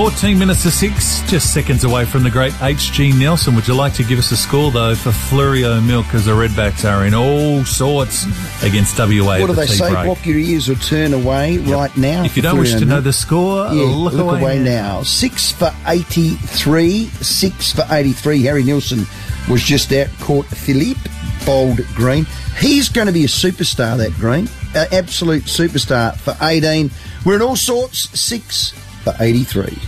14 minutes to 6, just seconds away from the great H.G. Nelson. Would you like to give us a score, though, for Fleurieu Milk as the Redbacks are in all sorts against WA? What do they say? Break. Block your ears or turn away yep. right now. If you don't wish to know the score, yeah, look, look away, away now. Six for 83, six for 83. Harry Nielsen was just out, caught Philippe, bowled green. He's going to be a superstar, that green. Absolute superstar for 18. We're in all sorts, six for 83.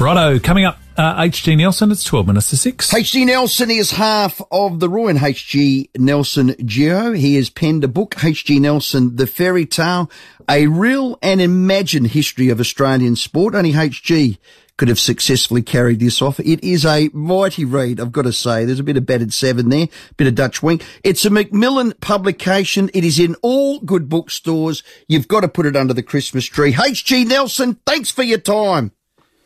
Righto, coming up, uh, H.G. Nelson, it's 12 minutes to 6. H.G. Nelson is half of the Roy and H.G. Nelson duo. He has penned a book, H.G. Nelson, The Fairy Tale, a real and imagined history of Australian sport. Only H.G. could have successfully carried this off. It is a mighty read, I've got to say. There's a bit of battered seven there, bit of Dutch wing. It's a Macmillan publication. It is in all good bookstores. You've got to put it under the Christmas tree. H.G. Nelson, thanks for your time.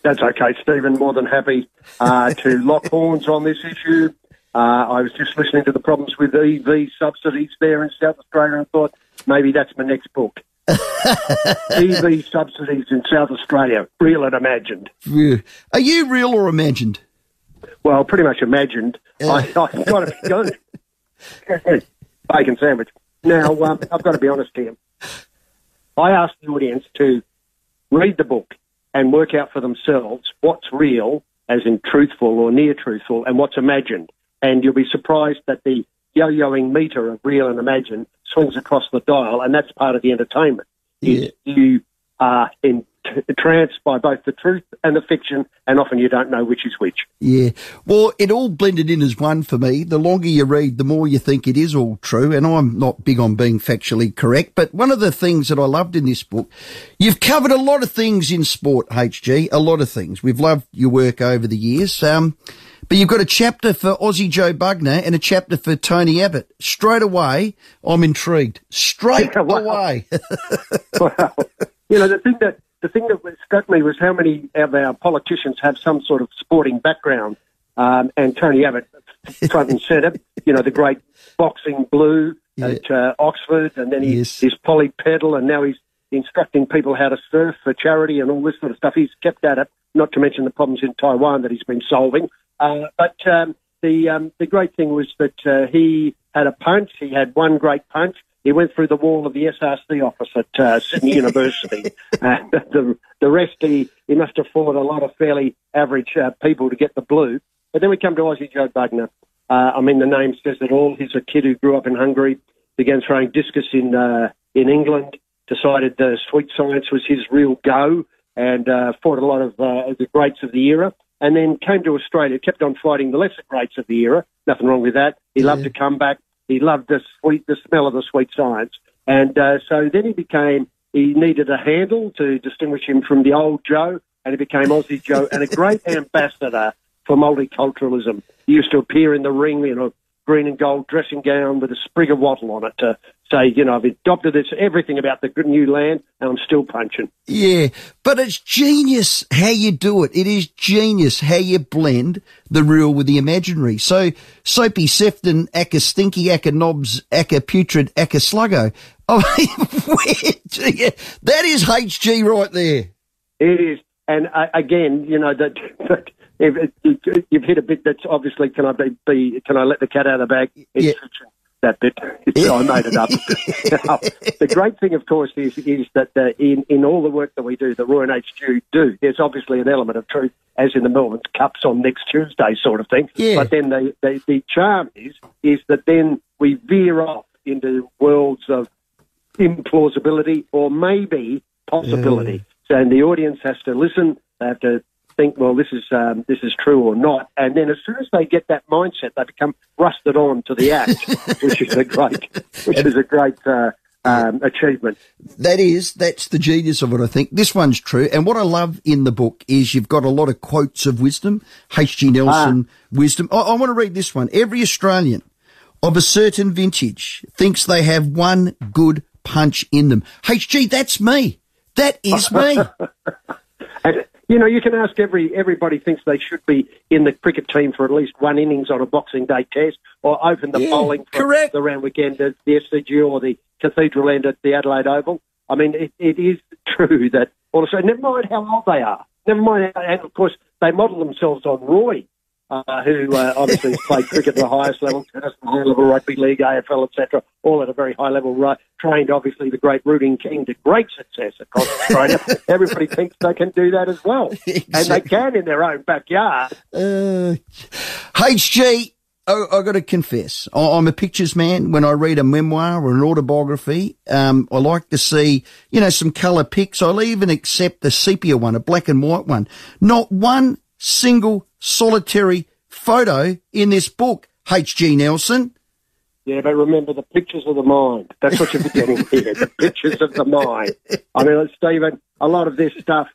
That's okay, Stephen. More than happy uh, to lock horns on this issue. Uh, I was just listening to the problems with EV subsidies there in South Australia and thought maybe that's my next book. EV subsidies in South Australia, real and imagined. Are you real or imagined? Well, pretty much imagined. I, have got to be honest. Bacon sandwich. Now, um, I've got to be honest here. I asked the audience to read the book and work out for themselves what's real, as in truthful or near truthful, and what's imagined. And you'll be surprised that the yo-yoing meter of real and imagined swings across the dial, and that's part of the entertainment. Yeah. You are in entranced by both the truth and the fiction, and often you don't know which is which. Yeah. Well, it all blended in as one for me. The longer you read, the more you think it is all true. And I'm not big on being factually correct, but one of the things that I loved in this book, you've covered a lot of things in sport, HG, a lot of things. We've loved your work over the years. Um, but you've got a chapter for Aussie Joe Bugner and a chapter for Tony Abbott. Straight away, I'm intrigued. Straight yeah, well, away. well, you know, the thing that the thing that struck me was how many of our politicians have some sort of sporting background. Um, and Tony Abbott, front and centre, you know, the great boxing blue yeah. at uh, Oxford, and then he, yes. he's Pollie Pedal, and now he's instructing people how to surf for charity and all this sort of stuff. He's kept at it, not to mention the problems in Taiwan that he's been solving. Uh, but um, the um, the great thing was that uh, he had a punch. He had one great punch, he went through the wall of the SRC office at uh, Sydney University. and the, the rest, he, he must have fought a lot of fairly average uh, people to get the blue. But then we come to Aussie Joe Bugner. Uh, I mean, the name says it all. He's a kid who grew up in Hungary, began throwing discus in uh, in England, decided uh, sweet science was his real go, and uh, fought a lot of uh, the greats of the era. And then came to Australia, kept on fighting the lesser greats of the era. Nothing wrong with that. He yeah. loved to come back he loved the sweet, the smell of the sweet science. And uh, so then he became, he needed a handle to distinguish him from the old Joe, and he became Aussie Joe and a great ambassador for multiculturalism. He used to appear in the ring in a green and gold dressing gown with a sprig of wattle on it to say, you know, I've adopted this everything about the good new land and I'm still punching. Yeah, but it's genius how you do it. It is genius how you blend the real with the imaginary. So soapy Sefton, Aka Stinky, Aka Knobs, Aka Putrid, Aka Sluggo. I mean, you, that is HG right there. It is. And uh, again, you know, that, that if, if, you've hit a bit that's obviously, can I be, be, can I let the cat out of the bag? It's yeah. that bit. So I made it up. the great thing, of course, is is that uh, in in all the work that we do, the Roy and HG do, there's obviously an element of truth, as in the Melbourne Cups on next Tuesday, sort of thing. Yeah. But then the, the the charm is is that then we veer off into worlds of implausibility or maybe possibility. Yeah. So, and the audience has to listen. They have to think, well, this is um, this is true or not. And then as soon as they get that mindset, they become rusted on to the act, which is a great, which is a great. Uh, um, achievement. That is, that's the genius of it, I think. This one's true. And what I love in the book is you've got a lot of quotes of wisdom, H.G. Nelson ah. wisdom. I, I want to read this one. Every Australian of a certain vintage thinks they have one good punch in them. HG, that's me. That is me. you know, you can ask every everybody thinks they should be in the cricket team for at least one innings on a Boxing Day test, or open the yeah, bowling for correct. the Randwick End at the SCG or the Cathedral End at the Adelaide Oval. I mean, it, it is true that all of a sudden, never mind how old they are. never mind. And of course, they model themselves on Roy, uh, who uh, obviously has played cricket at the highest level, tennis the high level, rugby league, AFL, etc., all at a very high level. Right, trained obviously the great Rooting King to great success across Australia. Everybody thinks they can do that as well, exactly. and they can in their own backyard. Uh, HG, I, I got to confess, I'm a pictures man. When I read a memoir or an autobiography, um, I like to see, you know, some colour pics. I'll even accept the sepia one, a black and white one. Not one single solitary photo in this book, H.G. Nelson. Yeah, but remember the pictures of the mind. That's what you're getting here. The pictures of the mind. I mean, Stephen, a lot of this stuff,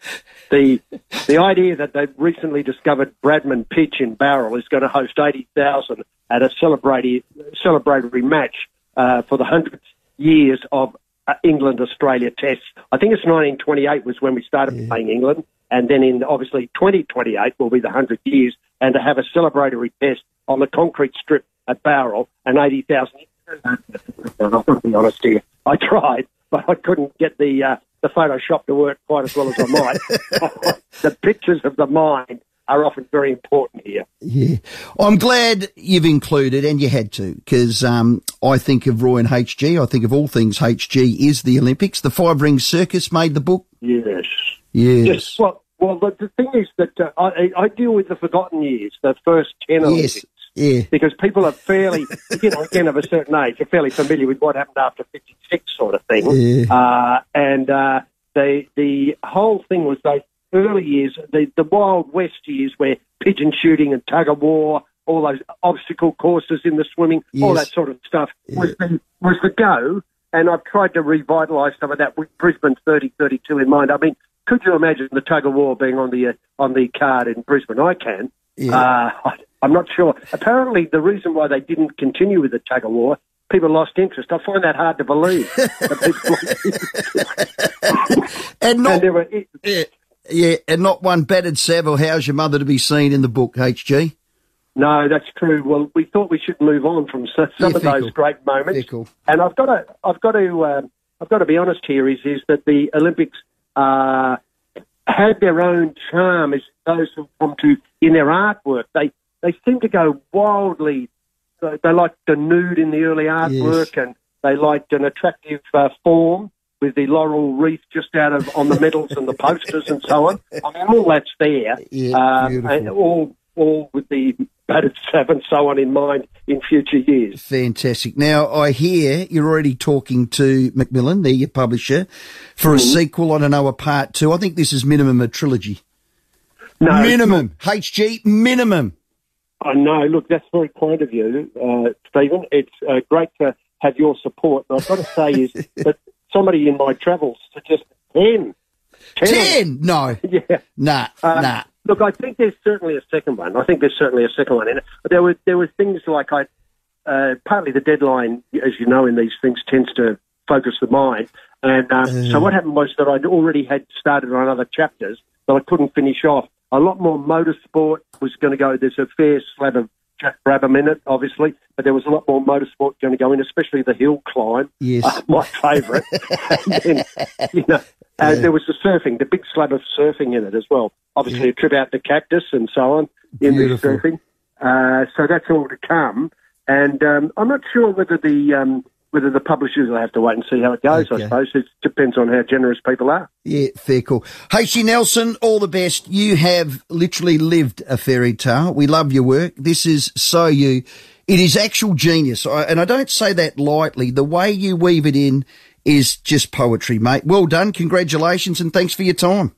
the the idea that they've recently discovered Bradman Pitch in Bowral is going to host 80,000 at a celebratory, celebratory match uh, for the 100th years of uh, England-Australia tests. I think it's 1928 was when we started yeah. playing England. And then in obviously 2028 will be the 100 years and to have a celebratory test on the concrete strip at Bowral and 80,000. I'll be honest here. I tried, but I couldn't get the uh, the Photoshop to work quite as well as I might. the pictures of the mind are often very important here. Yeah. I'm glad you've included, and you had to, because um, I think of Roy and HG. I think of all things HG is the Olympics. The Five Ring Circus made the book. Yes. Yes. yes. Well, well, the, the thing is that uh, I, I, deal with the forgotten years, the first 10 Olympics. Yes. Yeah. Because people are fairly, you know, again, of a certain age, are fairly familiar with what happened after 56 sort of thing. Yeah. Uh, and uh, the, the whole thing was those early years, the, the Wild West years where pigeon shooting and tug of war, all those obstacle courses in the swimming, yes. all that sort of stuff yeah. was, the, was the go. And I've tried to revitalise some of that with Brisbane 3032 in mind. I mean, could you imagine the tug of war being on the uh, on the card in Brisbane? I can. Yeah. Uh, I, I'm not sure. Apparently, the reason why they didn't continue with the tug of war, people lost interest. I find that hard to believe. and not, and were, yeah, yeah, and not one battered sav or how's your mother to be seen in the book, HG? No, that's true. Well, we thought we should move on from some yeah, of those great moments. Fickle. And I've got to, I've got to, um, I've got to be honest here. Is is that the Olympics uh, had their own charm as those who come to in their artwork. They they seem to go wildly. They, they liked the nude in the early artwork, yes. and they liked an attractive uh, form with the laurel wreath just out of on the medals and the posters and so on. I mean, all that's there, yeah, um, and all all with the battered sav and so on in mind in future years. Fantastic. Now, I hear you're already talking to Macmillan, the publisher, for a mm. sequel. I don't know, a part two. I think this is minimum a trilogy. No. Minimum. HG, minimum. I know. Look, that's very kind of you, uh, Stephen. It's uh, great to have your support. And I've got to say is that somebody in my travels suggested 10. 10? 10? No. Yeah. Nah, uh, nah. Look, I think there's certainly a second one. I think there's certainly a second one. And there were there were things like I, uh, partly the deadline, as you know, in these things tends to focus the mind. And uh, so what happened was that I'd already had started on other chapters that I couldn't finish off. A lot more motorsport was going to go. There's a fair slab of Jack Brabham in it, obviously, but there was a lot more motorsport going to go in, especially the hill climb. Yes, uh, my favourite. and you know, and yeah. there was the surfing, the big slab of surfing in it as well. Obviously, yeah. a trip out to Cactus and so on in Beautiful. the surfing. Uh, so that's all to come. And um, I'm not sure whether the um, whether the publishers will have to wait and see how it goes. Okay. I suppose it depends on how generous people are. Yeah, fair cool. H.G. Nelson, all the best. You have literally lived a fairy tale. We love your work. This is so you. It is actual genius, and I don't say that lightly. The way you weave it in is just poetry, mate. Well done. Congratulations and thanks for your time.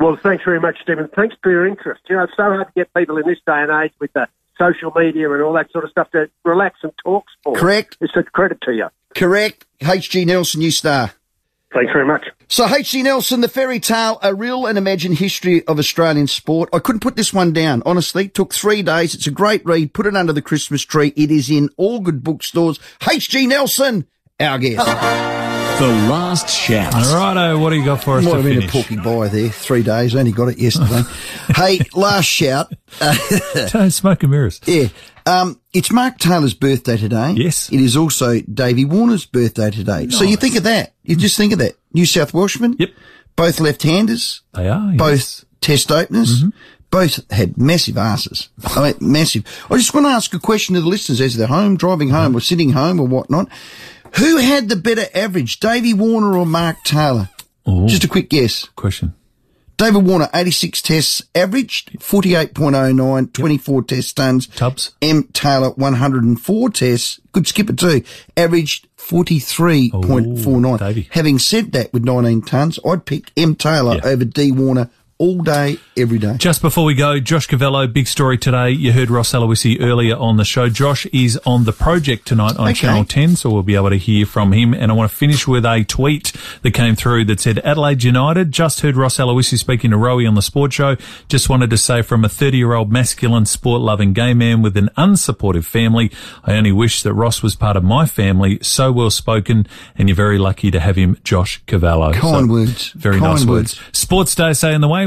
Well, thanks very much, Stephen. Thanks for your interest. You know, it's so hard to get people in this day and age with the social media and all that sort of stuff to relax and talk sport. Correct. It's a credit to you. Correct. H.G. Nelson, you star. Thanks very much. So H.G. Nelson, the fairy tale, a real and imagined history of Australian sport. I couldn't put this one down, honestly. Took three days. It's a great read. Put it under the Christmas tree. It is in all good bookstores. H.G. Nelson, our guest. The last shout. All righto, what do you got for us Might have been a porky buy there. Three days, only got it yesterday. hey, last shout. Don't smoke and mirrors. Yeah. Um, it's Mark Taylor's birthday today. Yes. It is also Davey Warner's birthday today. Nice. So you think of that. You just think of that. New South Welshman. Yep. Both left-handers. They are. Both yes. test openers. Mm-hmm. Both had massive asses. I mean, massive. I just want to ask a question to the listeners as they're home, driving home or sitting home or whatnot. Who had the better average, Davey Warner or Mark Taylor? Ooh. Just a quick guess. Question. David Warner, 86 tests averaged, 48.09, 24 test stuns. Tubbs. M. Taylor, 104 tests, good skipper too, averaged 43.49. Ooh, Davey. Having said that, with 19 tons, I'd pick M. Taylor Yeah. over D. Warner all day, every day. Just before we go, Josh Cavallo, big story today. You heard Ross Aloisi earlier on the show. Josh is on the project tonight on Okay. Channel 10, so we'll be able to hear from him. And I want to finish with a tweet that came through that said, Adelaide United, just heard Ross Aloisi speaking to Rowie on the sports show. Just wanted to say from a 30 year old masculine sport loving gay man with an unsupportive family, I only wish that Ross was part of my family. So well spoken, and you're very lucky to have him, Josh Cavallo. Kind So, words. Very Kind nice words. words. Sports Day, say in the way.